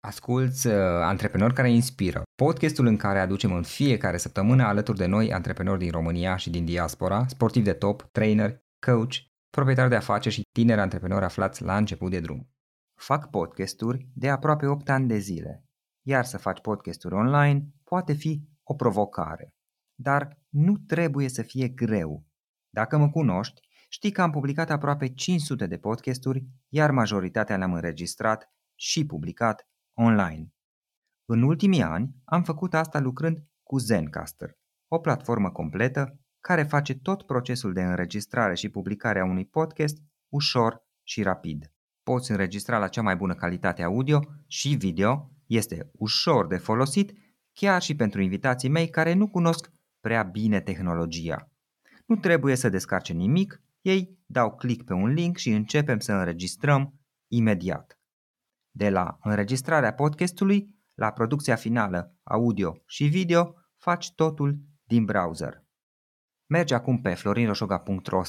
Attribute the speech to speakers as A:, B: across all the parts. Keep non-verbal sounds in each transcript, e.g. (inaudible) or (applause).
A: Asculți uh, Antreprenori care inspiră, podcastul în care aducem în fiecare săptămână alături de noi antreprenori din România și din diaspora, sportivi de top, trainer, coach, proprietari de afaceri și tineri antreprenori aflați la început de drum. Fac podcasturi de aproape 8 ani de zile, iar să faci podcasturi online poate fi o provocare. Dar nu trebuie să fie greu. Dacă mă cunoști, știi că am publicat aproape 500 de podcasturi, iar majoritatea le-am înregistrat și publicat online. În ultimii ani am făcut asta lucrând cu Zencaster, o platformă completă care face tot procesul de înregistrare și publicare a unui podcast ușor și rapid. Poți înregistra la cea mai bună calitate audio și video, este ușor de folosit chiar și pentru invitații mei care nu cunosc prea bine tehnologia. Nu trebuie să descarce nimic, ei dau click pe un link și începem să înregistrăm imediat. De la înregistrarea podcastului la producția finală, audio și video, faci totul din browser. Mergi acum pe florinroșoga.ro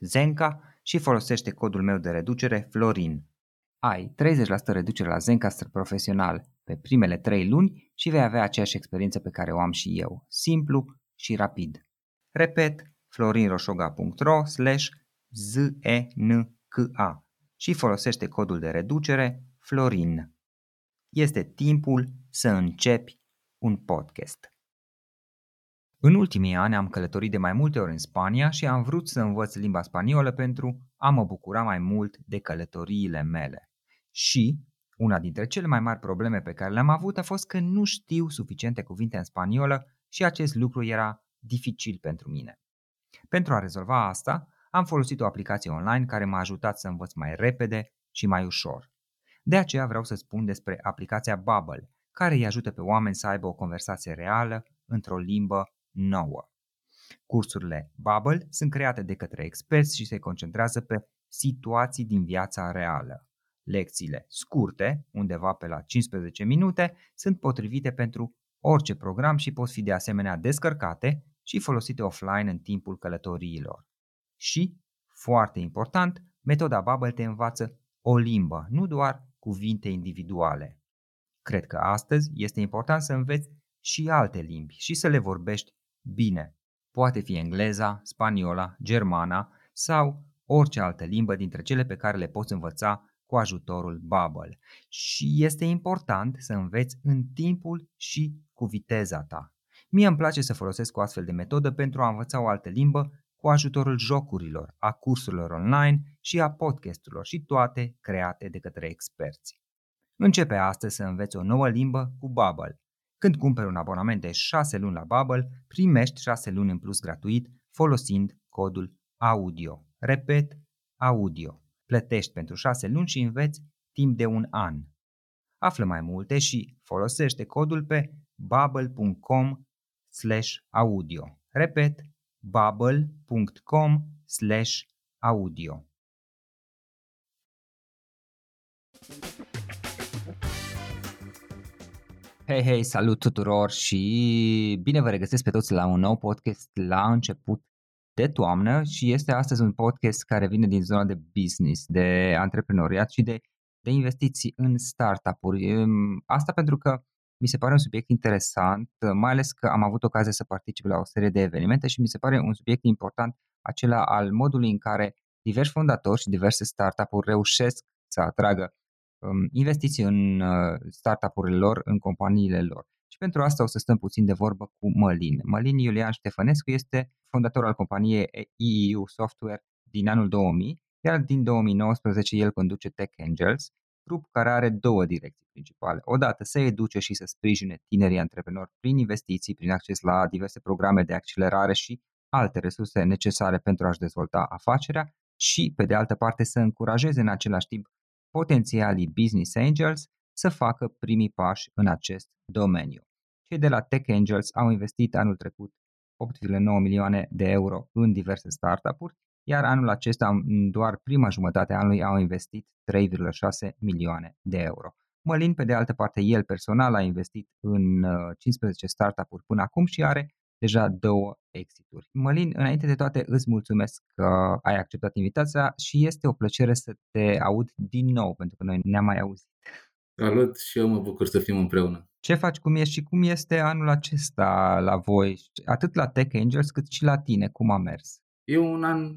A: zenca și folosește codul meu de reducere FLORIN. Ai 30% reducere la Zencaster profesional pe primele 3 luni și vei avea aceeași experiență pe care o am și eu, simplu și rapid. Repet, florinroșoga.ro zenca și folosește codul de reducere Florin. Este timpul să începi un podcast. În ultimii ani am călătorit de mai multe ori în Spania și am vrut să învăț limba spaniolă pentru a mă bucura mai mult de călătoriile mele. Și una dintre cele mai mari probleme pe care le-am avut a fost că nu știu suficiente cuvinte în spaniolă și acest lucru era dificil pentru mine. Pentru a rezolva asta, am folosit o aplicație online care m-a ajutat să învăț mai repede și mai ușor. De aceea vreau să spun despre aplicația Bubble, care îi ajută pe oameni să aibă o conversație reală într-o limbă nouă. Cursurile Bubble sunt create de către experți și se concentrează pe situații din viața reală. Lecțiile scurte, undeva pe la 15 minute, sunt potrivite pentru orice program și pot fi de asemenea descărcate și folosite offline în timpul călătoriilor. Și, foarte important, metoda Bubble te învață o limbă, nu doar cuvinte individuale. Cred că astăzi este important să înveți și alte limbi și să le vorbești bine. Poate fi engleza, spaniola, germana sau orice altă limbă dintre cele pe care le poți învăța cu ajutorul Bubble. Și este important să înveți în timpul și cu viteza ta. Mie îmi place să folosesc o astfel de metodă pentru a învăța o altă limbă cu ajutorul jocurilor, a cursurilor online și a podcasturilor și toate create de către experți. Începe astăzi să înveți o nouă limbă cu Bubble. Când cumperi un abonament de 6 luni la Bubble, primești 6 luni în plus gratuit folosind codul AUDIO. Repet, AUDIO. Plătești pentru 6 luni și înveți timp de un an. Află mai multe și folosește codul pe bubble.com audio. Repet, bubble.com audio. Hei, hei, salut tuturor și bine vă regăsesc pe toți la un nou podcast la început de toamnă și este astăzi un podcast care vine din zona de business, de antreprenoriat și de, de investiții în startup-uri. Asta pentru că mi se pare un subiect interesant, mai ales că am avut ocazia să particip la o serie de evenimente și mi se pare un subiect important acela al modului în care diversi fondatori și diverse startup-uri reușesc să atragă um, investiții în uh, startup-urile lor, în companiile lor. Și pentru asta o să stăm puțin de vorbă cu Mălin. Mălin Iulian Ștefănescu este fondator al companiei EEU Software din anul 2000, iar din 2019 el conduce Tech Angels, grup care are două direcții principale. Odată să educe și să sprijine tinerii antreprenori prin investiții, prin acces la diverse programe de accelerare și alte resurse necesare pentru a-și dezvolta afacerea și, pe de altă parte, să încurajeze în același timp potențialii business angels să facă primii pași în acest domeniu. Cei de la Tech Angels au investit anul trecut 8,9 milioane de euro în diverse startup-uri, iar anul acesta, în doar prima jumătate a anului, au investit 3,6 milioane de euro. Mălin, pe de altă parte, el personal a investit în 15 uh, startup-uri până acum și are deja două exituri. Mălin, înainte de toate îți mulțumesc că ai acceptat invitația și este o plăcere să te aud din nou, pentru că noi ne-am mai auzit.
B: Salut și eu mă bucur să fim împreună.
A: Ce faci, cum ești și cum este anul acesta la voi, atât la Tech Angels cât și la tine, cum a mers?
B: E un an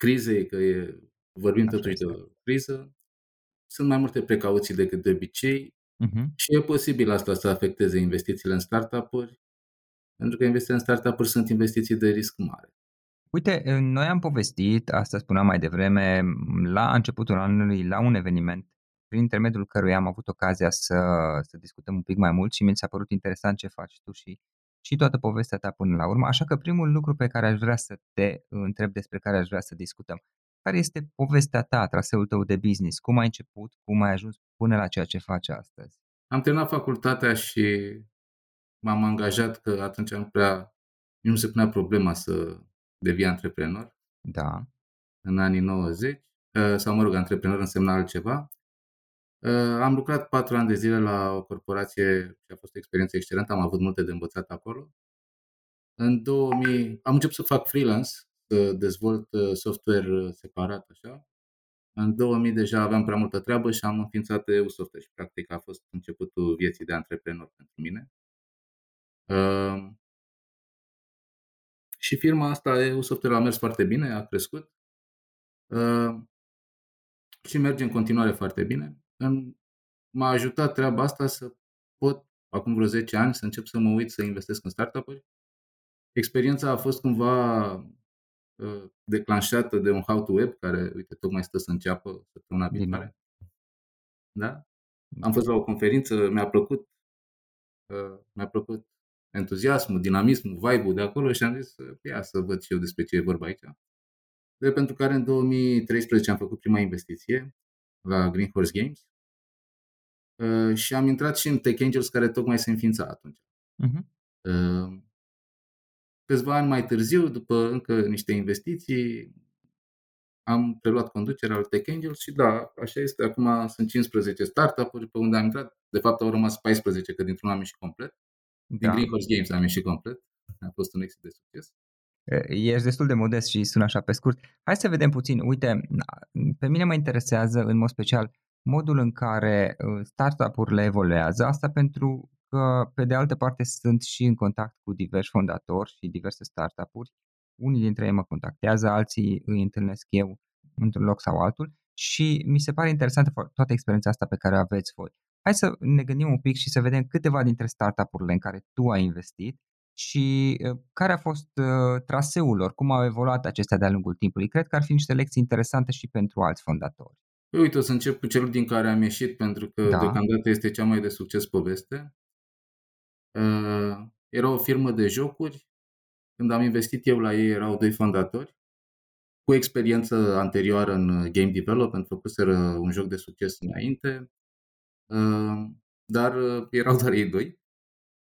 B: crizei, că e, vorbim totuși de criză, sunt mai multe precauții decât de obicei. Uh-huh. Și e posibil asta să afecteze investițiile în startup-uri, pentru că investițiile în startup-uri sunt investiții de risc mare.
A: Uite, noi am povestit, asta spuneam mai devreme, la începutul anului, la un eveniment prin intermediul căruia am avut ocazia să, să discutăm un pic mai mult și mi s-a părut interesant ce faci tu și, și toată povestea ta până la urmă. Așa că primul lucru pe care aș vrea să te întreb despre care aș vrea să discutăm, care este povestea ta, traseul tău de business? Cum ai început? Cum ai ajuns până la ceea ce faci astăzi?
B: Am terminat facultatea și m-am angajat că atunci nu prea nu se punea problema să devii antreprenor.
A: Da.
B: În anii 90, ă, sau mă rog, antreprenor însemna altceva. Ă, am lucrat patru ani de zile la o corporație și a fost o experiență excelentă, am avut multe de învățat acolo. În 2000 am început să fac freelance să dezvolt uh, software uh, separat, așa. În 2000 deja aveam prea multă treabă și am înființat EU Software și practic a fost începutul vieții de antreprenor pentru mine. Uh, și firma asta, EU Software, a mers foarte bine, a crescut uh, și merge în continuare foarte bine. În, m-a ajutat treaba asta să pot, acum vreo 10 ani, să încep să mă uit să investesc în startup-uri. Experiența a fost cumva Uh, declanșată de un how to web care, uite, tocmai stă să înceapă săptămâna viitoare. Da? Am fost la o conferință, mi-a plăcut uh, mi-a plăcut entuziasmul, dinamismul, vibe-ul de acolo și am zis, ia să văd și eu despre ce e vorba aici. De pentru care în 2013 am făcut prima investiție la Green Horse Games uh, și am intrat și în Tech Angels care tocmai se înființa atunci. Uh-huh. Uh, Câțiva ani mai târziu, după încă niște investiții, am preluat conducerea al Tech Angels și da, așa este. Acum sunt 15 startup-uri pe unde am intrat. De fapt au rămas 14, că dintr-un am ieșit complet. Din da. Green Horse Games am ieșit complet. A fost un exit de succes.
A: Ești destul de modest și sună așa pe scurt. Hai să vedem puțin. Uite, pe mine mă interesează în mod special modul în care uh, startup-urile evoluează. Asta pentru că, pe de altă parte, sunt și în contact cu diversi fondatori și diverse startup-uri. Unii dintre ei mă contactează, alții îi întâlnesc eu într-un loc sau altul și mi se pare interesantă toată experiența asta pe care o aveți voi. Hai să ne gândim un pic și să vedem câteva dintre startup-urile în care tu ai investit și care a fost traseul lor, cum au evoluat acestea de-a lungul timpului. Cred că ar fi niște lecții interesante și pentru alți fondatori.
B: Uite, o să încep cu celul din care am ieșit, pentru că da. deocamdată este cea mai de succes poveste. Uh, era o firmă de jocuri. Când am investit eu la ei, erau doi fondatori cu experiență anterioară în game development, făcuseră un joc de succes înainte, uh, dar uh, erau doar ei doi.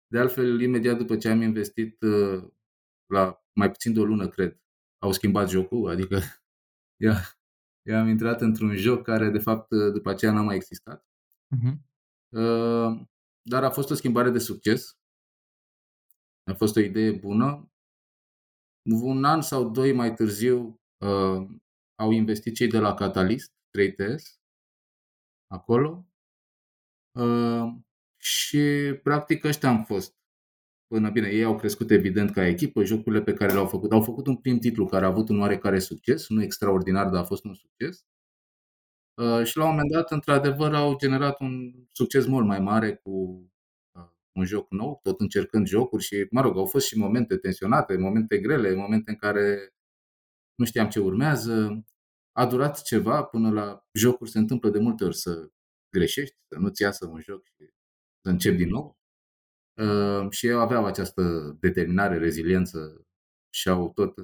B: De altfel, imediat după ce am investit la mai puțin de o lună, cred, au schimbat jocul, adică (laughs) eu, eu am intrat într-un joc care, de fapt, după aceea n-a mai existat. Uh-huh. Dar a fost o schimbare de succes. A fost o idee bună. Un an sau doi mai târziu uh, au investit cei de la Catalyst 3TS acolo uh, și practic ăștia am fost. Până bine, ei au crescut evident ca echipă, jocurile pe care le-au făcut. Au făcut un prim titlu care a avut un oarecare succes, nu extraordinar, dar a fost un succes. Uh, și la un moment dat, într-adevăr, au generat un succes mult mai mare cu un joc nou, tot încercând jocuri și, mă rog, au fost și momente tensionate, momente grele, momente în care nu știam ce urmează. A durat ceva până la jocuri se întâmplă de multe ori să greșești, să nu-ți iasă un joc și să începi din nou. Uh, și eu aveau această determinare, reziliență și au tot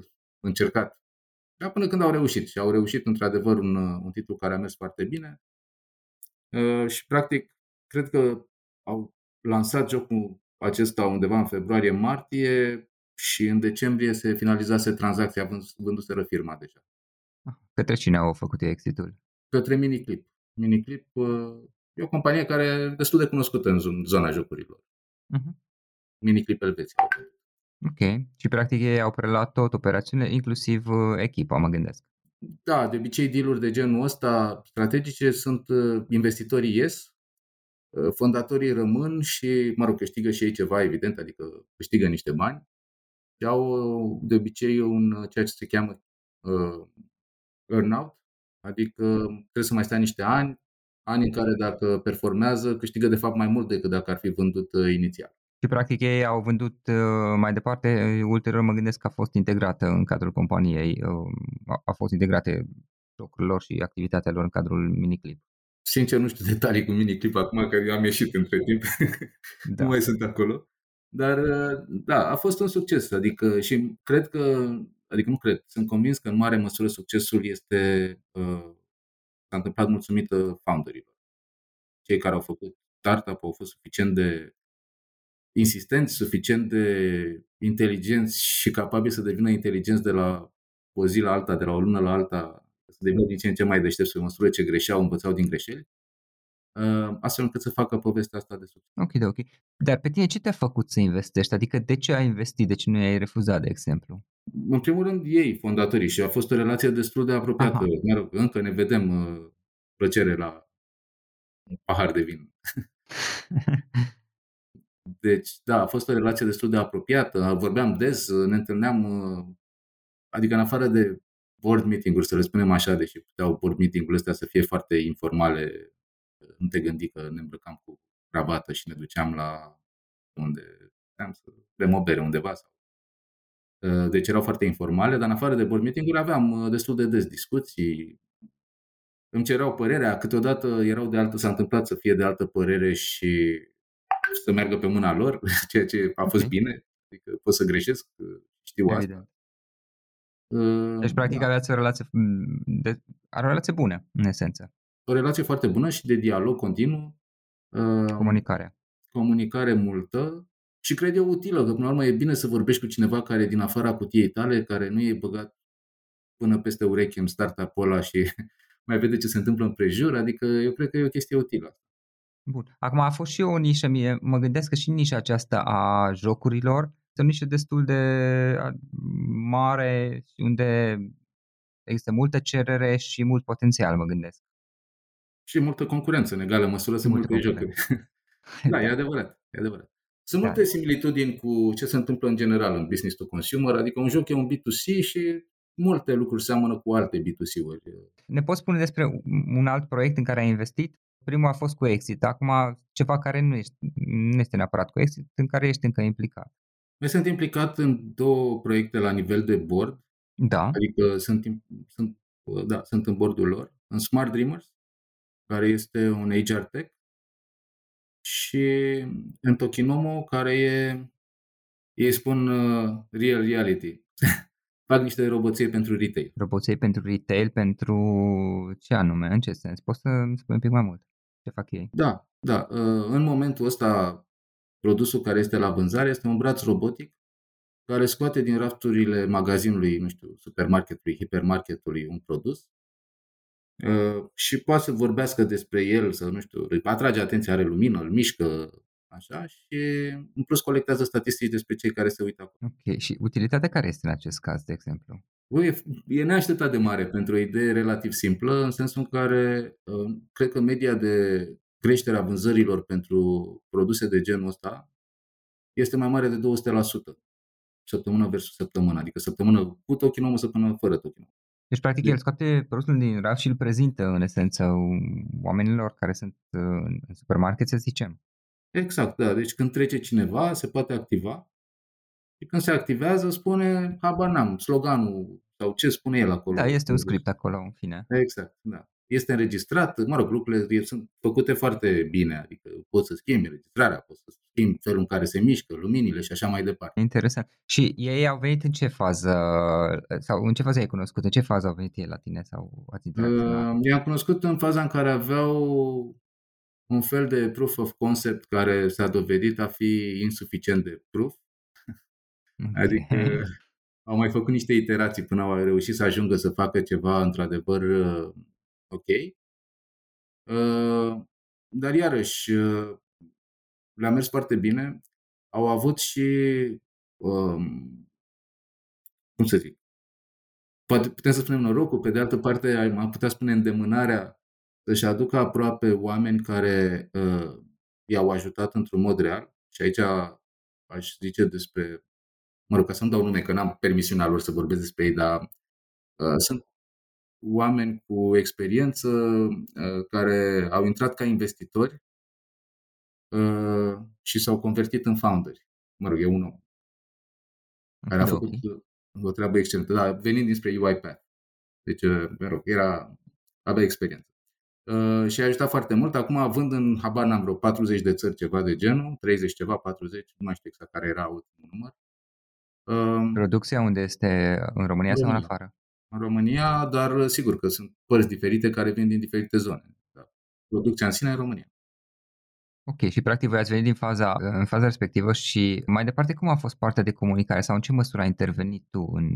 B: încercat. Dar până când au reușit și au reușit într-adevăr un, un titlu care a mers foarte bine uh, și practic cred că au lansat jocul acesta undeva în februarie-martie și în decembrie se finalizase tranzacția vânduseră firma deja.
A: Către cine au făcut exitul?
B: Către Miniclip. Miniclip uh, e o companie care e destul de cunoscută în zona jocurilor. Uh-huh. Miniclip Elveția.
A: Ok. Și practic ei au preluat tot operațiunile, inclusiv uh, echipa, mă gândesc.
B: Da, de obicei deal de genul ăsta strategice sunt uh, investitorii ies, fondatorii rămân și, mă rog, câștigă și ei ceva, evident, adică câștigă niște bani și au de obicei un ceea ce se cheamă uh, earn-out, adică trebuie să mai stai niște ani, ani în care dacă performează, câștigă de fapt mai mult decât dacă ar fi vândut uh, inițial.
A: Și practic ei au vândut uh, mai departe, ulterior mă gândesc că a fost integrată în cadrul companiei, uh, a fost integrate jocurile lor și activitatea lor în cadrul miniclip.
B: Sincer nu știu detalii cu miniclip acum, că am ieșit între timp, (laughs) da. nu mai sunt acolo. Dar da, a fost un succes, adică și cred că, adică nu cred, sunt convins că în mare măsură succesul este, uh, s-a întâmplat mulțumită founderilor. Cei care au făcut startup au fost suficient de insistenți, suficient de inteligenți și capabili să devină inteligenți de la o zi la alta, de la o lună la alta, să devină din ce în ce mai deștepți pe măsură ce greșeau, învățau din greșeli Uh, astfel încât să facă povestea asta de succes.
A: Ok, de ok. Dar pe tine ce te-a făcut să investești? Adică de ce ai investit? De ce nu ai refuzat, de exemplu?
B: În primul rând, ei, fondatorii, și a fost o relație destul de apropiată. Aha. Mă rog, încă ne vedem uh, plăcere la un pahar de vin. (laughs) deci, da, a fost o relație destul de apropiată. Vorbeam des, ne întâlneam, uh, adică în afară de board meeting-uri, să le spunem așa, deși puteau board meeting-urile astea să fie foarte informale nu te gândi că ne îmbrăcam cu cravată și ne duceam la unde am să bem o bere undeva. Sau. Ă, deci erau foarte informale, dar în afară de board meeting-uri aveam ă, destul de des discuții. Îmi cereau părerea, câteodată erau de altă, s-a întâmplat să fie de altă părere și să meargă pe mâna lor, (laughs) ceea ce a fost okay. bine. Adică pot să greșesc, știu Evident. asta.
A: Deci, practic, da. aveați o relație, de, o relație bună, în esență
B: o relație foarte bună și de dialog continuu.
A: Uh, comunicare.
B: Comunicare multă și cred eu utilă, că până la urmă e bine să vorbești cu cineva care e din afara cutiei tale, care nu e băgat până peste ureche în startup-ul ăla și (laughs) mai vede ce se întâmplă în prejur, adică eu cred că e o chestie utilă.
A: Bun. Acum a fost și o nișă mie, mă gândesc că și nișa aceasta a jocurilor este o nișă destul de mare și unde există multă cerere și mult potențial, mă gândesc
B: și multă concurență în egală măsură sunt multe jocuri. (laughs) da, e adevărat, e adevărat. Sunt da. multe similitudini cu ce se întâmplă în general în business to consumer, adică un joc e un B2C și multe lucruri seamănă cu alte B2C-uri.
A: Ne poți spune despre un alt proiect în care ai investit? Primul a fost cu Exit, acum ceva care nu, ești, nu este neapărat cu Exit, în care ești încă implicat.
B: Noi sunt implicat în două proiecte la nivel de board,
A: da.
B: adică sunt, sunt, da, sunt în bordul lor, în Smart Dreamers, care este un HR Tech, și în Tokinomo, care e, ei spun uh, real reality. (laughs) Fac niște roboței pentru retail.
A: Roboței pentru retail, pentru ce anume? În ce sens? Poți să îmi spui un pic mai mult? Ce fac ei?
B: Da, da. Uh, în momentul ăsta, produsul care este la vânzare este un braț robotic care scoate din rafturile magazinului, nu știu, supermarketului, hipermarketului un produs Uh, și poate să vorbească despre el, să nu știu, atrage atenția, are lumină, îl mișcă, așa, și în plus colectează statistici despre cei care se uită acolo.
A: Ok, și utilitatea care este în acest caz, de exemplu?
B: E, e neașteptat de mare pentru o idee relativ simplă, în sensul în care uh, cred că media de creștere a vânzărilor pentru produse de genul ăsta este mai mare de 200% săptămână versus săptămână, adică săptămână cu tochinomă, săptămână fără tochinomă.
A: Deci, practic, el scoate produsul din raft și îl prezintă, în esență, oamenilor care sunt în supermarket, să zicem.
B: Exact, da. Deci când trece cineva, se poate activa și când se activează spune, habar n-am, sloganul sau ce spune el acolo.
A: Da, este un script acolo, în fine.
B: Exact, da. Este înregistrat, mă rog, lucrurile sunt făcute foarte bine, adică poți să schimbi înregistrarea, poți să schimbi felul în care se mișcă, luminile și așa mai departe.
A: Interesant. Și ei au venit în ce fază, sau în ce fază ai cunoscut, în ce fază au venit ei la tine sau ați interacționat?
B: Uh, i-am cunoscut în faza în care aveau un fel de proof of concept care s-a dovedit a fi insuficient de proof.
A: Okay.
B: Adică (laughs) au mai făcut niște iterații până au reușit să ajungă să facă ceva într-adevăr uh, ok. Uh, dar iarăși, uh, le-a mers foarte bine. Au avut și, um, cum să zic, poate putem să spunem norocul, pe de altă parte am putea spune îndemânarea să-și aducă aproape oameni care uh, i-au ajutat într-un mod real. Și aici aș zice despre, mă rog, ca să nu dau nume, că n-am permisiunea lor să vorbesc despre ei, dar uh, sunt oameni cu experiență uh, care au intrat ca investitori uh, și s-au convertit în founderi. Mă rog, e un om care a făcut okay. o treabă excelentă, da, venind dinspre UiPath. Deci, uh, mă rog, era, avea experiență. Uh, și a ajutat foarte mult. Acum, având în, habar n-am vreo 40 de țări ceva de genul, 30 ceva, 40, nu mai știu exact care era ultimul număr.
A: Uh, Producția unde este? În România, România sau în afară?
B: În România, dar sigur că sunt părți diferite care vin din diferite zone. Da. Producția în sine în România.
A: Ok, și practic voi ați venit din faza, în faza respectivă și mai departe cum a fost partea de comunicare sau în ce măsură ai intervenit tu în,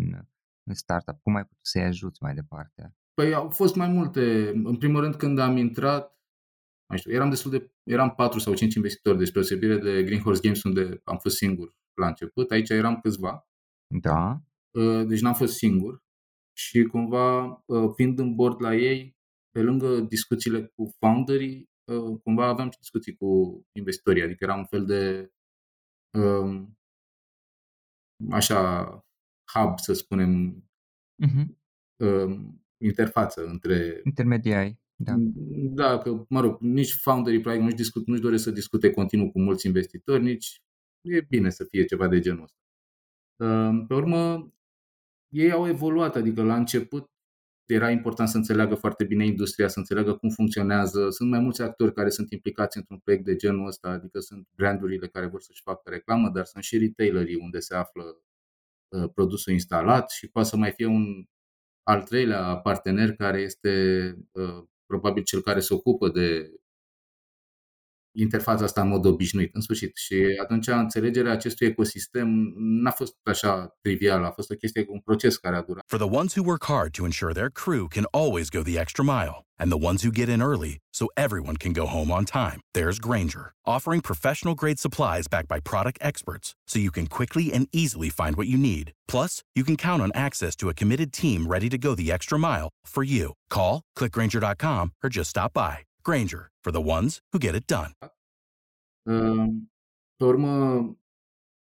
A: în startup? Cum ai putut să-i ajuți mai departe?
B: Păi au fost mai multe. În primul rând când am intrat, mai știu, eram destul de, eram patru sau cinci investitori, despre osebire de Green Horse Games unde am fost singur la început. Aici eram câțiva.
A: Da.
B: Uh, deci n-am fost singur. Și cumva, uh, fiind în bord la ei, pe lângă discuțiile cu founderii, uh, cumva aveam și discuții cu investitorii, adică era un fel de um, așa hub, să spunem, uh-huh. um, interfață între...
A: Intermediai, da.
B: Da, că, mă rog, nici founderii probabil nu-și, discut, nu-și doresc să discute continuu cu mulți investitori, nici e bine să fie ceva de genul ăsta. Um, pe urmă, ei au evoluat, adică la început era important să înțeleagă foarte bine industria, să înțeleagă cum funcționează. Sunt mai mulți actori care sunt implicați într-un proiect de genul ăsta, adică sunt brandurile care vor să-și facă reclamă, dar sunt și retailerii unde se află uh, produsul instalat și poate să mai fie un al treilea partener care este uh, probabil cel care se ocupă de interfața asta în mod obișnuit, în sfârșit. Și atunci înțelegerea acestui ecosistem n-a fost așa a fost o chestie, un proces care a durat.
C: For the ones who work hard to ensure their crew can always go the extra mile, and the ones who get in early so everyone can go home on time, there's Granger, offering professional grade supplies backed by product experts so you can quickly and easily find what you need. Plus, you can count on access to a committed team ready to go the extra mile for you. Call, clickgranger.com, or just stop by. Granger, for the ones who get it done.
B: Pe urmă,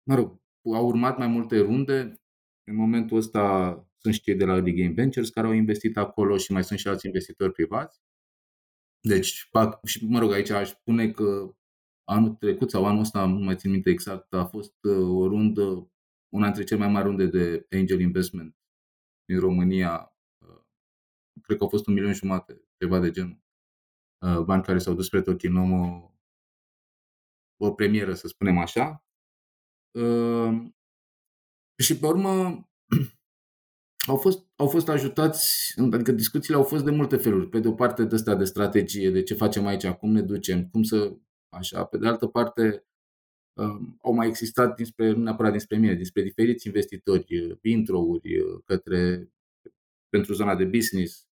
B: mă rog, au urmat mai multe runde. În momentul ăsta sunt și cei de la Early Game Ventures care au investit acolo și mai sunt și alți investitori privați. Deci, și mă rog, aici aș spune că anul trecut sau anul ăsta, nu mai țin minte exact, a fost uh, o rundă, una dintre cele mai mari runde de angel investment din România. Uh, cred că au fost un milion jumate, ceva de genul. Uh, bani care s-au dus spre Tochinomo o premieră, să spunem așa. Ehm, și pe urmă (clears throat) au fost, au fost ajutați, adică discuțiile au fost de multe feluri. Pe de o parte de asta de strategie, de ce facem aici, cum ne ducem, cum să, așa. Pe de altă parte, ehm, au mai existat dinspre, nu neapărat dinspre mine, dinspre diferiți investitori, intro-uri către, pentru zona de business.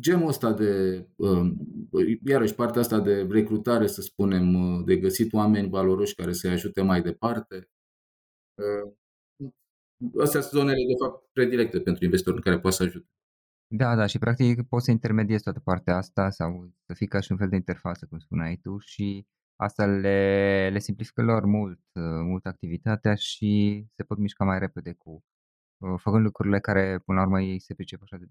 B: Ehm, genul ăsta de, um, iarăși partea asta de recrutare, să spunem, uh, de găsit oameni valoroși care să-i ajute mai departe. Uh, astea sunt zonele, de fapt, predilecte pentru investitori care poate să ajute.
A: Da, da, și practic poți să intermediezi toată partea asta sau să fii ca și un fel de interfață, cum spuneai tu, și asta le, le simplifică lor mult, uh, mult activitatea și se pot mișca mai repede cu făcând lucrurile care, până la urmă, ei se pricep așa de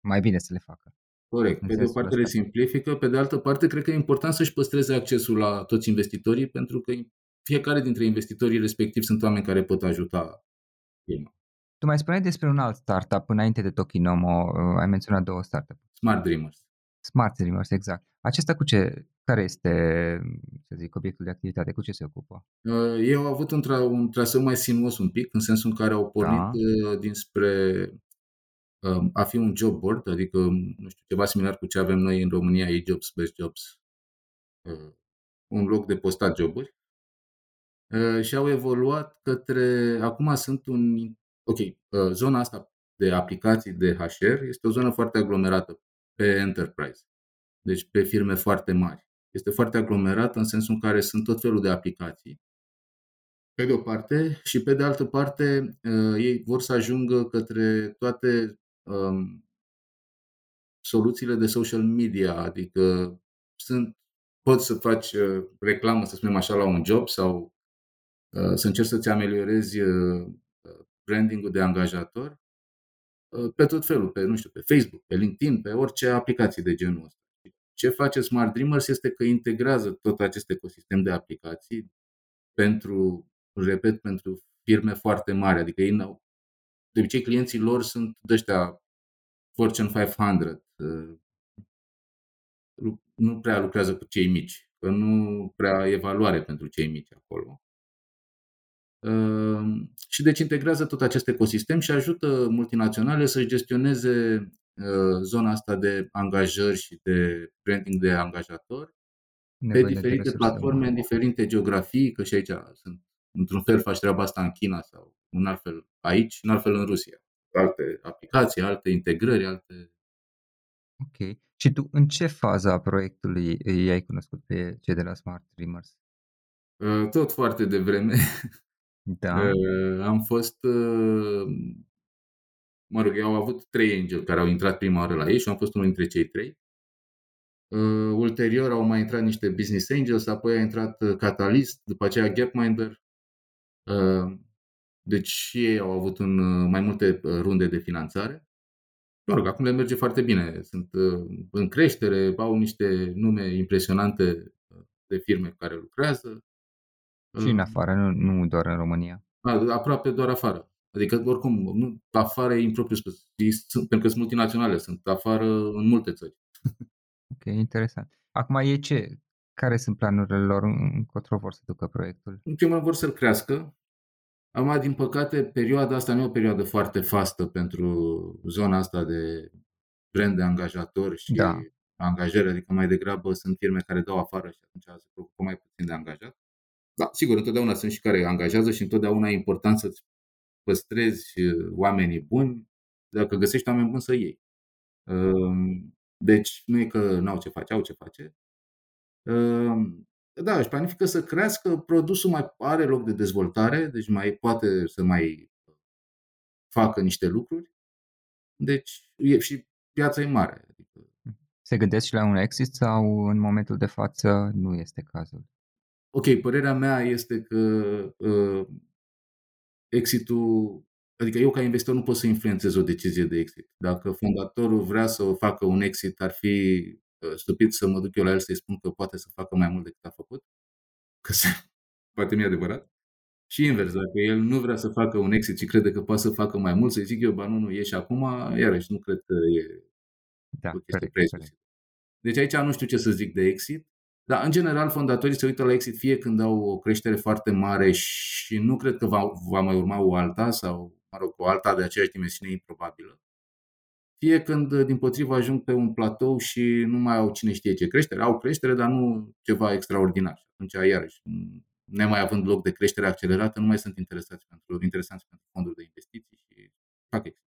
A: mai bine să le facă.
B: Corect. Pe de o parte le simplifică, pe de altă parte cred că e important să-și păstreze accesul la toți investitorii, pentru că fiecare dintre investitorii respectiv sunt oameni care pot ajuta firma.
A: Tu mai spuneai despre un alt startup înainte de Tokinomo, uh, ai menționat două startup.
B: Smart Dreamers.
A: Smart Dreamers, exact. Acesta cu ce, care este, să zic, obiectul de activitate, cu ce se ocupă?
B: Uh, ei au avut un, tra- un traseu mai sinuos un pic, în sensul în care au pornit da. Uh, dinspre um, a fi un job board, adică, nu știu, ceva similar cu ce avem noi în România, e Jobs, Best Jobs, un loc de postat joburi. Și au evoluat către, acum sunt un Ok, uh, zona asta de aplicații de HR este o zonă foarte aglomerată pe enterprise, deci pe firme foarte mari. Este foarte aglomerată în sensul în care sunt tot felul de aplicații, pe de o parte, și pe de altă parte, uh, ei vor să ajungă către toate um, soluțiile de social media, adică sunt, poți să faci uh, reclamă, să spunem așa, la un job sau uh, să încerci să-ți ameliorezi uh, branding-ul de angajator uh, pe tot felul, pe, nu știu, pe Facebook, pe LinkedIn, pe orice aplicații de genul ăsta. Ce face Smart Dreamers este că integrează tot acest ecosistem de aplicații pentru, repet, pentru firme foarte mari. Adică ei n-au, de obicei clienții lor sunt de ăștia Fortune 500. Uh, nu prea lucrează cu cei mici, că nu prea e valoare pentru cei mici acolo. Ehm, și deci integrează tot acest ecosistem și ajută multinaționale să gestioneze uh, zona asta de angajări și de branding de angajator pe diferite platforme, în diferite geografii, că și aici sunt, într-un fel faci treaba asta în China sau în alt fel aici, în alt fel în Rusia. Alte aplicații, alte integrări, alte...
A: Ok. Și tu în ce fază a proiectului i-ai cunoscut pe cei de la Smart Dreamers?
B: Uh, tot foarte devreme.
A: Da. (laughs)
B: Uh, am fost, uh, mă rog, au avut trei angel care au intrat prima oară la ei și am fost unul dintre cei trei. Uh, ulterior au mai intrat niște business angels, apoi a intrat uh, Catalyst, după aceea Gapminder. Uh, deci și ei au avut un, uh, mai multe uh, runde de finanțare. Mă rog, acum le merge foarte bine. Sunt uh, în creștere, au niște nume impresionante de firme care lucrează.
A: Și în afară, nu, nu doar în România.
B: A, aproape doar afară. Adică, oricum, nu, afară e impropriu spus. Sunt, pentru că sunt multinaționale, sunt afară în multe țări. (laughs)
A: ok, interesant. Acum e ce? Care sunt planurile lor? Încotro vor să ducă proiectul?
B: În primul rând vor să-l crească. Acum, din păcate, perioada asta nu e o perioadă foarte fastă pentru zona asta de brand de angajatori și da. angajări, adică mai degrabă sunt firme care dau afară și atunci se preocupă mai puțin de angajat. Da, sigur, întotdeauna sunt și care angajează și întotdeauna e important să-ți păstrezi uh, oamenii buni. Dacă găsești oameni buni, să iei. Um, deci nu e că n-au ce face, au ce face. Um, da, își planifică să crească, produsul mai are loc de dezvoltare, deci mai poate să mai facă niște lucruri. Deci e, și piața e mare. Adică
A: Se gândesc și la un exit sau în momentul de față nu este cazul?
B: Ok, părerea mea este că uh, exitul, adică eu ca investitor nu pot să influențez o decizie de exit. Dacă fondatorul vrea să facă un exit, ar fi uh, stupid să mă duc eu la el să-i spun că poate să facă mai mult decât a făcut, că se, (laughs) poate mi-e adevărat. Și invers, dacă el nu vrea să facă un exit și crede că poate să facă mai mult, să-i zic eu, ba nu, nu, ieși acum, iarăși nu cred că e
A: da, o chestie prea
B: Deci aici nu știu ce să zic de exit. Dar, în general, fondatorii se uită la exit fie când au o creștere foarte mare și nu cred că va, va mai urma o alta sau, mă rog, o alta de aceeași dimensiune improbabilă, fie când, din potrivă, ajung pe un platou și nu mai au cine știe ce creștere. Au creștere, dar nu ceva extraordinar. Atunci, iarăși, nemai având loc de creștere accelerată, nu mai sunt interesați pentru, interesanți pentru fonduri de investiții și fac exit.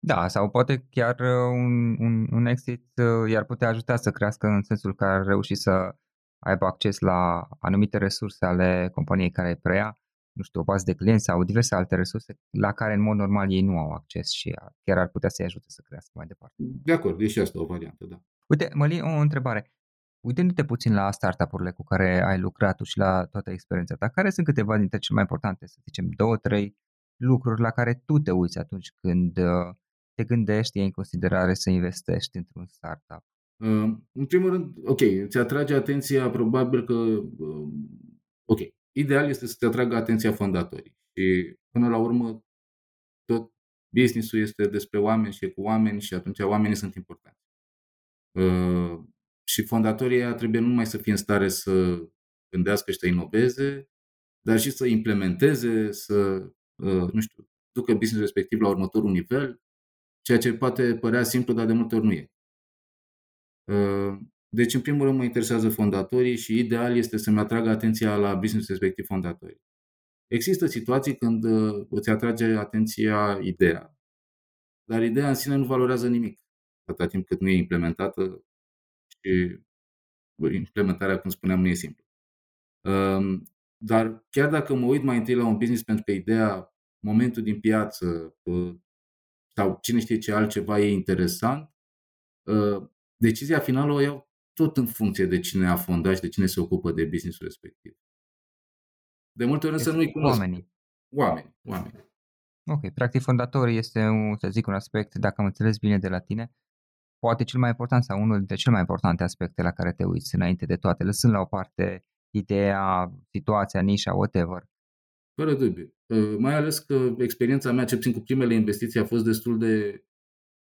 A: Da, sau poate chiar uh, un, un, un exit uh, i-ar putea ajuta să crească în sensul că ar reuși să aibă acces la anumite resurse ale companiei care preia, nu știu, o bază de clienți sau diverse alte resurse la care în mod normal ei nu au acces și chiar ar putea să-i ajute să crească mai departe.
B: De acord, e și asta o variantă, da.
A: Uite, Mălin, o întrebare. Uitându-te puțin la startup-urile cu care ai lucrat tu și la toată experiența ta, care sunt câteva dintre cele mai importante, să zicem, două, trei lucruri la care tu te uiți atunci când uh, te gândești, iei în considerare să investești într-un startup?
B: Uh, în primul rând, ok, ți atrage atenția probabil că, uh, ok, ideal este să te atragă atenția fondatorii și până la urmă tot business-ul este despre oameni și e cu oameni și atunci oamenii sunt importanti. Uh, și fondatorii trebuie nu numai să fie în stare să gândească și să inoveze, dar și să implementeze, să, uh, nu știu, ducă business respectiv la următorul nivel, ceea ce poate părea simplu, dar de multe ori nu e. Uh, deci, în primul rând, mă interesează fondatorii și ideal este să-mi atragă atenția la business respectiv fondatorii. Există situații când uh, îți atrage atenția ideea, dar ideea în sine nu valorează nimic, atâta timp cât nu e implementată și implementarea, cum spuneam, nu e simplă. Um, dar chiar dacă mă uit mai întâi la un business pentru că ideea, momentul din piață uh, sau cine știe ce altceva e interesant, uh, decizia finală o iau tot în funcție de cine a fondat și de cine se ocupă de businessul respectiv. De multe ori însă nu-i cunosc.
A: Oamenii.
B: Oameni, oameni.
A: Ok, practic fondatorii este, un, să zic, un aspect, dacă am înțeles bine de la tine, poate cel mai important sau unul dintre cele mai importante aspecte la care te uiți înainte de toate, lăsând la o parte ideea, situația, nișa, whatever.
B: Fără dubiu. Uh, mai ales că experiența mea, ce puțin cu primele investiții, a fost destul de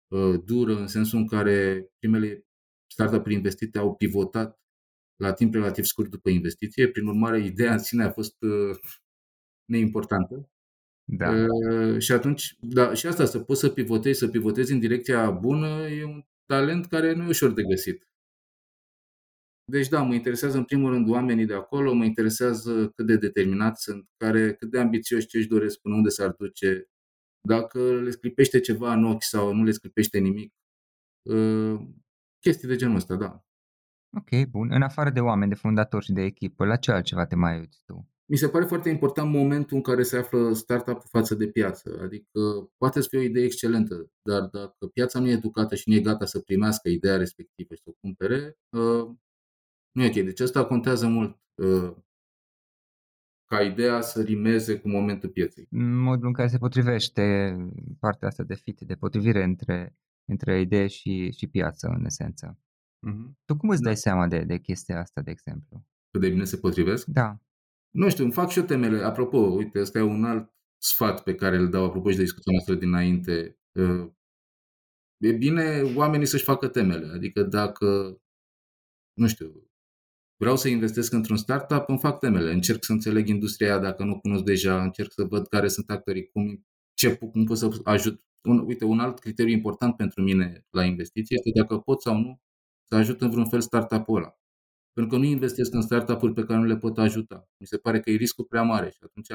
B: uh, dură, în sensul în care primele startup-uri investite au pivotat la timp relativ scurt după investiție. Prin urmare, ideea în sine a fost uh, neimportantă.
A: Da.
B: Uh, și atunci, da, și asta, să poți să pivotezi, să pivotezi în direcția bună, e un talent care nu e ușor de găsit. Deci da, mă interesează în primul rând oamenii de acolo, mă interesează cât de determinați sunt, care, cât de ambițioși ce își doresc, până unde s-ar duce, dacă le scripește ceva în ochi sau nu le scripește nimic. Uh, chestii de genul ăsta, da.
A: Ok, bun. În afară de oameni, de fondatori și de echipă, la ce altceva te mai uiți tu?
B: Mi se pare foarte important momentul în care se află startup față de piață. Adică poate să fie o idee excelentă, dar dacă piața nu e educată și nu e gata să primească ideea respectivă și să o cumpere, uh, nu e ok. Deci asta contează mult uh, ca ideea să rimeze cu momentul pieței.
A: Modul în care se potrivește partea asta de fit, de potrivire între, între idee și, și piață, în esență. Mm-hmm. Tu cum îți dai da. seama de, de chestia asta, de exemplu?
B: Cât de bine se potrivesc?
A: Da.
B: Nu știu, îmi fac și eu temele. Apropo, uite, ăsta e un alt sfat pe care îl dau apropo și de discuția noastră dinainte. Uh, e bine oamenii să-și facă temele. Adică dacă, nu știu, vreau să investesc într-un startup, îmi fac temele. Încerc să înțeleg industria aia dacă nu cunosc deja, încerc să văd care sunt actorii, cum, ce, cum pot să ajut. Un, uite, un alt criteriu important pentru mine la investiție este dacă pot sau nu să ajut în vreun fel startup-ul ăla. Pentru că nu investesc în startup-uri pe care nu le pot ajuta. Mi se pare că e riscul prea mare și atunci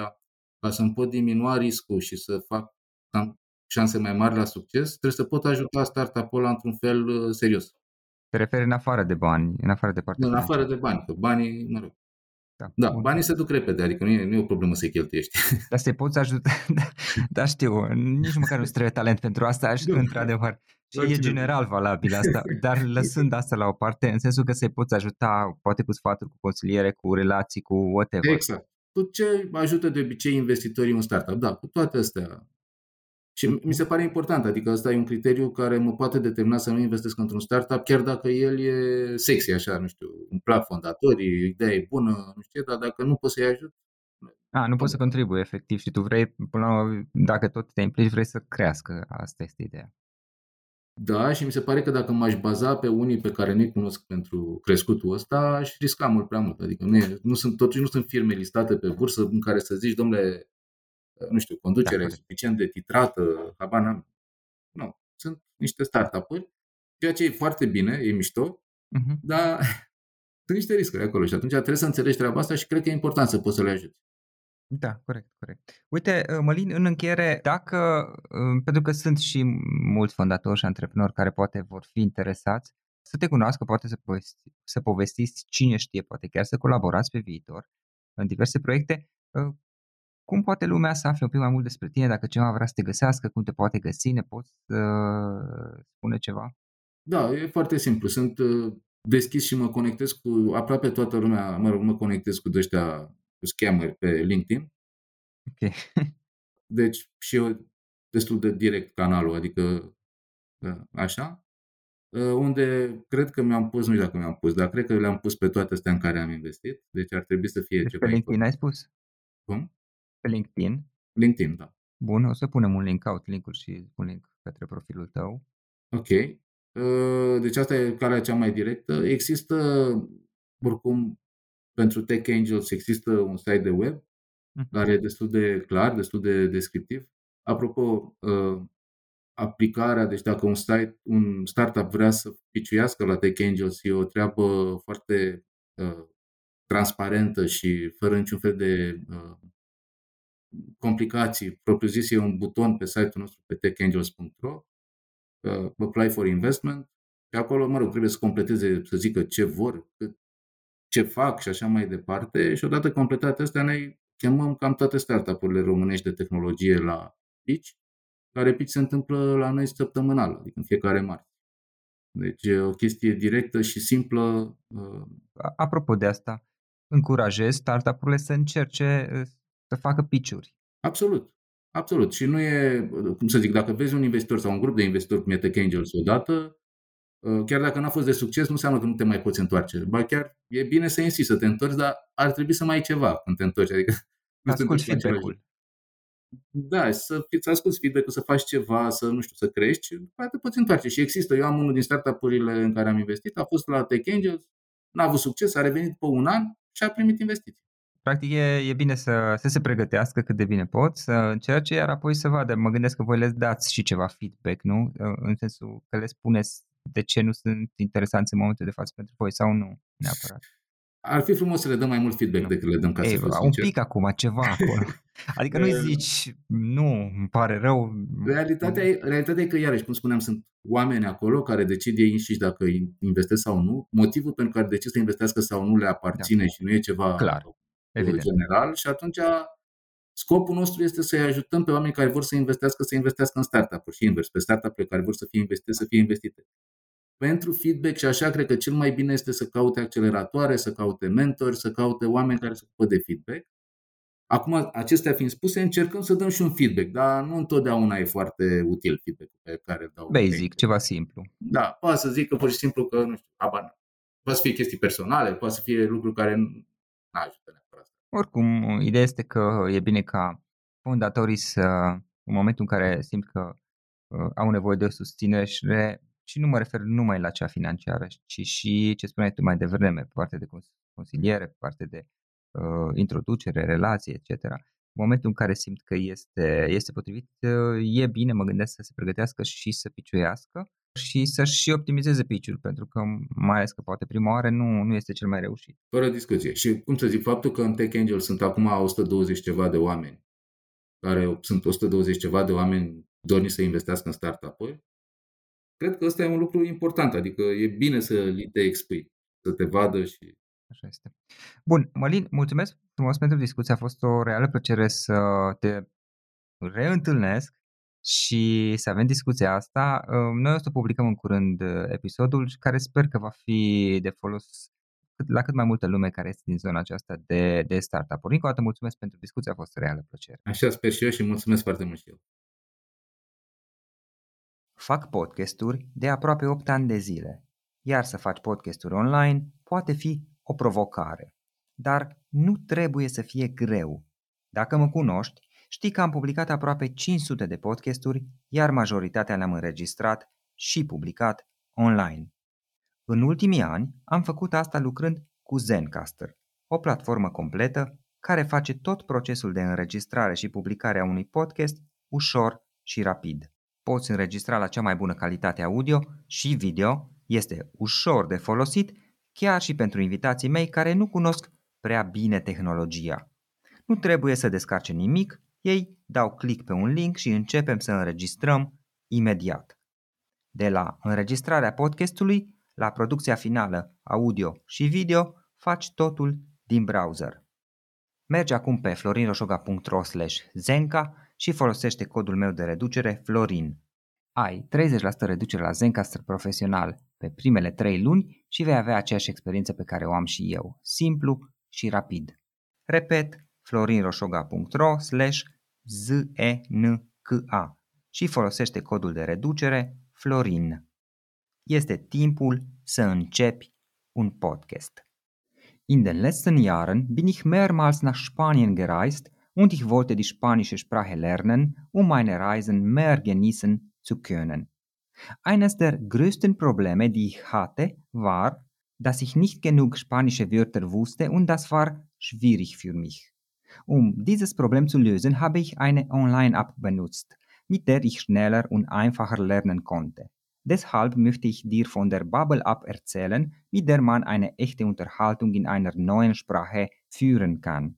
B: ca să-mi pot diminua riscul și să fac am șanse mai mari la succes, trebuie să pot ajuta startup-ul ăla într-un fel uh, serios.
A: Te referi în afară de bani, în afară de partea
B: În afară de bani, că banii, mă rog. Da, da banii se duc repede, adică nu e, nu e o problemă să-i cheltuiești. (laughs)
A: Dar să-i poți ajuta, (laughs) da, da știu, nici măcar nu trebuie talent pentru asta, (laughs) într-adevăr. Și e general valabil asta, dar lăsând asta la o parte, în sensul că să-i poți ajuta, poate cu sfaturi, cu consiliere, cu relații, cu whatever.
B: Exact. Cu ce ajută de obicei investitorii în startup? Da, cu toate astea. Și mi se pare important, adică asta e un criteriu care mă poate determina să nu investesc într-un startup, chiar dacă el e sexy, așa, nu știu, îmi plac fondatorii, ideea e bună, nu știu, dar dacă nu pot să-i ajut,
A: a, nu poți să contribui efectiv și tu vrei, până la urmă, dacă tot te implici, vrei să crească. Asta este ideea.
B: Da, și mi se pare că dacă m-aș baza pe unii pe care nu-i cunosc pentru crescutul ăsta, aș risca mult prea mult. Adică nu, e, nu sunt, totuși nu sunt firme listate pe bursă în care să zici, domnule, nu știu, conducere da, suficient de titrată, habar n-am. Nu, sunt niște startup-uri, ceea ce e foarte bine, e mișto, uh-huh. dar (laughs) sunt niște riscuri acolo și atunci trebuie să înțelegi treaba asta și cred că e important să poți să le ajuți.
A: Da, corect, corect. Uite, uh, Mălin, în încheiere, dacă, uh, pentru că sunt și mulți fondatori și antreprenori care poate vor fi interesați, să te cunoască, poate să, povesti, să povestiți, cine știe, poate chiar să colaborați pe viitor în diverse proiecte, uh, cum poate lumea să afle un pic mai mult despre tine, dacă cineva vrea să te găsească, cum te poate găsi, ne poți uh, spune ceva?
B: Da, e foarte simplu. Sunt deschis și mă conectez cu aproape toată lumea, mă rog, mă conectez cu ăștia cu scammer pe LinkedIn.
A: Ok. (laughs)
B: deci și eu destul de direct canalul, adică așa, unde cred că mi-am pus, nu știu dacă mi-am pus, dar cred că le-am pus pe toate astea în care am investit, deci ar trebui să fie
A: Deci
B: ceva
A: pe LinkedIn
B: important.
A: ai spus?
B: Cum?
A: Pe LinkedIn?
B: LinkedIn, da.
A: Bun, o să punem un link, caut link-ul și un link către profilul tău.
B: Ok. Uh, Deci asta e calea cea mai directă. Există, oricum, pentru Tech Angels există un site de web
A: Mhm.
B: care e destul de clar, destul de descriptiv. Apropo, uh, aplicarea, deci dacă un site, un startup vrea să piciuiască la Tech Angels, e o treabă foarte uh, transparentă și fără niciun fel de uh, complicații. Propriu-zis e un buton pe site-ul nostru pe techangels.ro uh, apply for investment și acolo, mă rog, trebuie să completeze, să zică ce vor, cât- ce fac și așa mai departe și odată completate astea noi chemăm cam toate startup-urile românești de tehnologie la pitch, care pitch se întâmplă la noi săptămânal, adică în fiecare marți. Deci e o chestie directă și simplă. uh,
A: A- Apropo de asta, încurajez startup-urile să încerce uh, să facă pitch-uri.
B: Absolut. Absolut. Și nu e, cum să zic, dacă vezi un investitor sau un grup de investitori cum e Tech Angels odată, uh, chiar dacă n-a fost de succes, nu înseamnă că nu te mai poți întoarce. Ba chiar e bine să insisti să te întorci, dar ar trebui să mai ai ceva când te întorci. Adică nu te
A: Ascult
B: întorci la același
A: feedback-ul.
B: Da, și să fiți asculți feedback-ul, să faci ceva, să nu știu, să crești și după aia te poți întoarce. Și există, eu am unul din startup-urile în care am investit, a fost la Tech Angels, n-a avut succes, a revenit după un an și a primit investiții.
A: Practic e, e bine să, să se pregătească cât de bine pot, să încerce, iar apoi să vadă. Mă gândesc că voi le dați și ceva feedback, nu? În sensul că le spuneți de ce nu sunt interesanți în momentul de față pentru voi sau nu neapărat.
B: Ar fi frumos să le dăm mai mult feedback
A: Nu.
B: decât le dăm ca să
A: Ei,
B: fiu
A: un
B: sincer.
A: pic acum, ceva acolo. (laughs) Adică nu-i zici, nu, îmi pare rău.
B: Realitatea e, realitatea e că, iarăși, cum spuneam, sunt oameni acolo care decid ei înșiși dacă investesc sau nu. Motivul pentru care decid să investească sau nu le aparține
A: Da.
B: și nu e ceva
A: Clar,
B: uh,
A: Evident.
B: general și atunci scopul nostru este să-i ajutăm pe oameni care vor să investească, să investească în startup-uri și invers, pe startup-urile care vor să fie investite, să fie investite. Pentru feedback și așa, cred că cel mai bine este să caute acceleratoare, să caute mentori, să caute oameni care se ocupă de feedback. Acum, acestea fiind spuse, încercăm să dăm și un feedback, dar nu întotdeauna e foarte util feedback pe care îl dau.
A: Basic, ceva simplu.
B: Da, poate să zic că pur și simplu că, nu știu, habar n-am. Poate să fie chestii personale, poate să fie lucruri care nu ajută neapărat.
A: Oricum, ideea este că e bine ca fondatorii să, în momentul în care simt că uh, au nevoie de o susținere și nu mă refer numai la cea financiară, ci și ce spuneai tu mai devreme, pe partea de cons- consiliere, pe partea de uh, introducere, relație, etc. În momentul în care simt că este, este potrivit, uh, e bine, mă gândesc să se pregătească și să piciuiască și să-și și optimizeze pitch pentru că mai ales că poate prima oară nu, nu este cel mai reușit.
B: Fără discuție. Și cum să zic, faptul că în Tech Angel sunt acum 120 ceva de oameni, care sunt 120 ceva de oameni dorniți să investească în startup-uri, cred că ăsta e un lucru important, adică e bine să li te expui, să te vadă și...
A: Așa este. Bun, Mălin, mulțumesc frumos pentru discuție, a fost o reală plăcere să te reîntâlnesc și să avem discuția asta. Noi o să publicăm în curând episodul care sper că va fi de folos la cât mai multă lume care este din zona aceasta de, de startup-uri. Încă o dată mulțumesc pentru discuție, a fost o reală plăcere.
B: Așa sper și eu și mulțumesc foarte mult și eu.
A: Fac podcasturi de aproape 8 ani de zile, iar să faci podcasturi online poate fi o provocare. Dar nu trebuie să fie greu. Dacă mă cunoști, știi că am publicat aproape 500 de podcasturi, iar majoritatea le-am înregistrat și publicat online. În ultimii ani am făcut asta lucrând cu Zencaster, o platformă completă care face tot procesul de înregistrare și publicare a unui podcast ușor și rapid. Poți înregistra la cea mai bună calitate audio și video, este ușor de folosit chiar și pentru invitații mei care nu cunosc prea bine tehnologia. Nu trebuie să descarce nimic, ei dau click pe un link și începem să înregistrăm imediat. De la înregistrarea podcastului la producția finală audio și video, faci totul din browser. Mergi acum pe florinroșoga.ro zenca și folosește codul meu de reducere FLORIN. Ai 30% reducere la Zencaster profesional pe primele 3 luni și vei avea aceeași experiență pe care o am și eu, simplu și rapid. Repet, florinroșoga.ro zenca și folosește codul de reducere Florin. Este timpul să începi un Podcast. In den letzten Jahren bin ich mehrmals nach Spanien gereist und ich wollte die spanische Sprache lernen, um meine Reisen mehr genießen zu können. Eines der größten Probleme, die ich hatte, war, dass ich nicht genug spanische Wörter wusste und das war schwierig für mich. Um dieses Problem zu lösen, habe ich eine Online-App benutzt, mit der ich schneller und einfacher lernen konnte. Deshalb möchte ich dir von der Bubble App erzählen, mit der man eine echte Unterhaltung in einer neuen Sprache führen kann.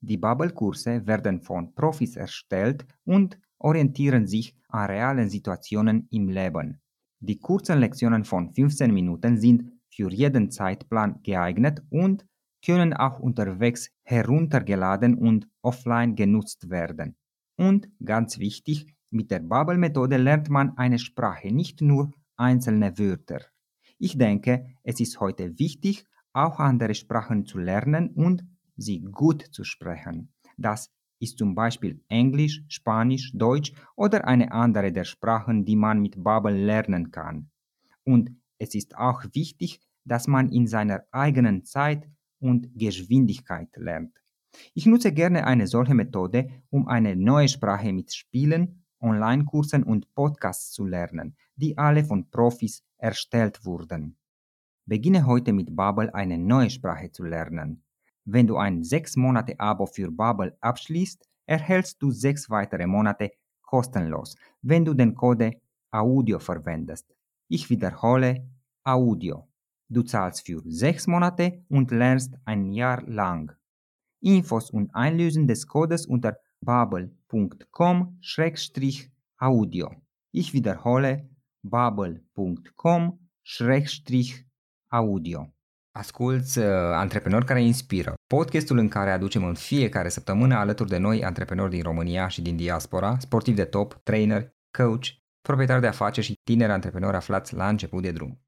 A: Die Bubble-Kurse werden von Profis erstellt und orientieren sich an realen Situationen im Leben. Die kurzen Lektionen von 15 Minuten sind für jeden Zeitplan geeignet und können auch unterwegs heruntergeladen und offline genutzt werden. Und ganz wichtig, mit der Bubble-Methode lernt man eine Sprache, nicht nur einzelne Wörter. Ich denke, es ist heute wichtig, auch andere Sprachen zu lernen und sie gut zu sprechen. Das ist zum Beispiel Englisch, Spanisch, Deutsch oder eine andere der Sprachen, die man mit Bubble lernen kann. Und es ist auch wichtig, dass man in seiner eigenen Zeit und Geschwindigkeit lernt. Ich nutze gerne eine solche Methode, um eine neue Sprache mit Spielen, Online-Kursen und Podcasts zu lernen, die alle von Profis erstellt wurden. Beginne heute mit Babbel eine neue Sprache zu lernen. Wenn du ein 6 Monate Abo für Babbel abschließt, erhältst du 6 weitere Monate kostenlos, wenn du den Code AUDIO verwendest. Ich wiederhole AUDIO. Du zahlst für 6 Monate und lernst ein Jahr lang. Infos und Einlösen des Codes unter babel.com-audio. Ich wiederhole babel.com-audio. Asculți uh, Antreprenori care inspiră, podcastul în care aducem în fiecare săptămână alături de noi antreprenori din România și din diaspora, sportivi de top, trainer, coach, proprietari de afaceri și tineri antreprenori aflați la început de drum.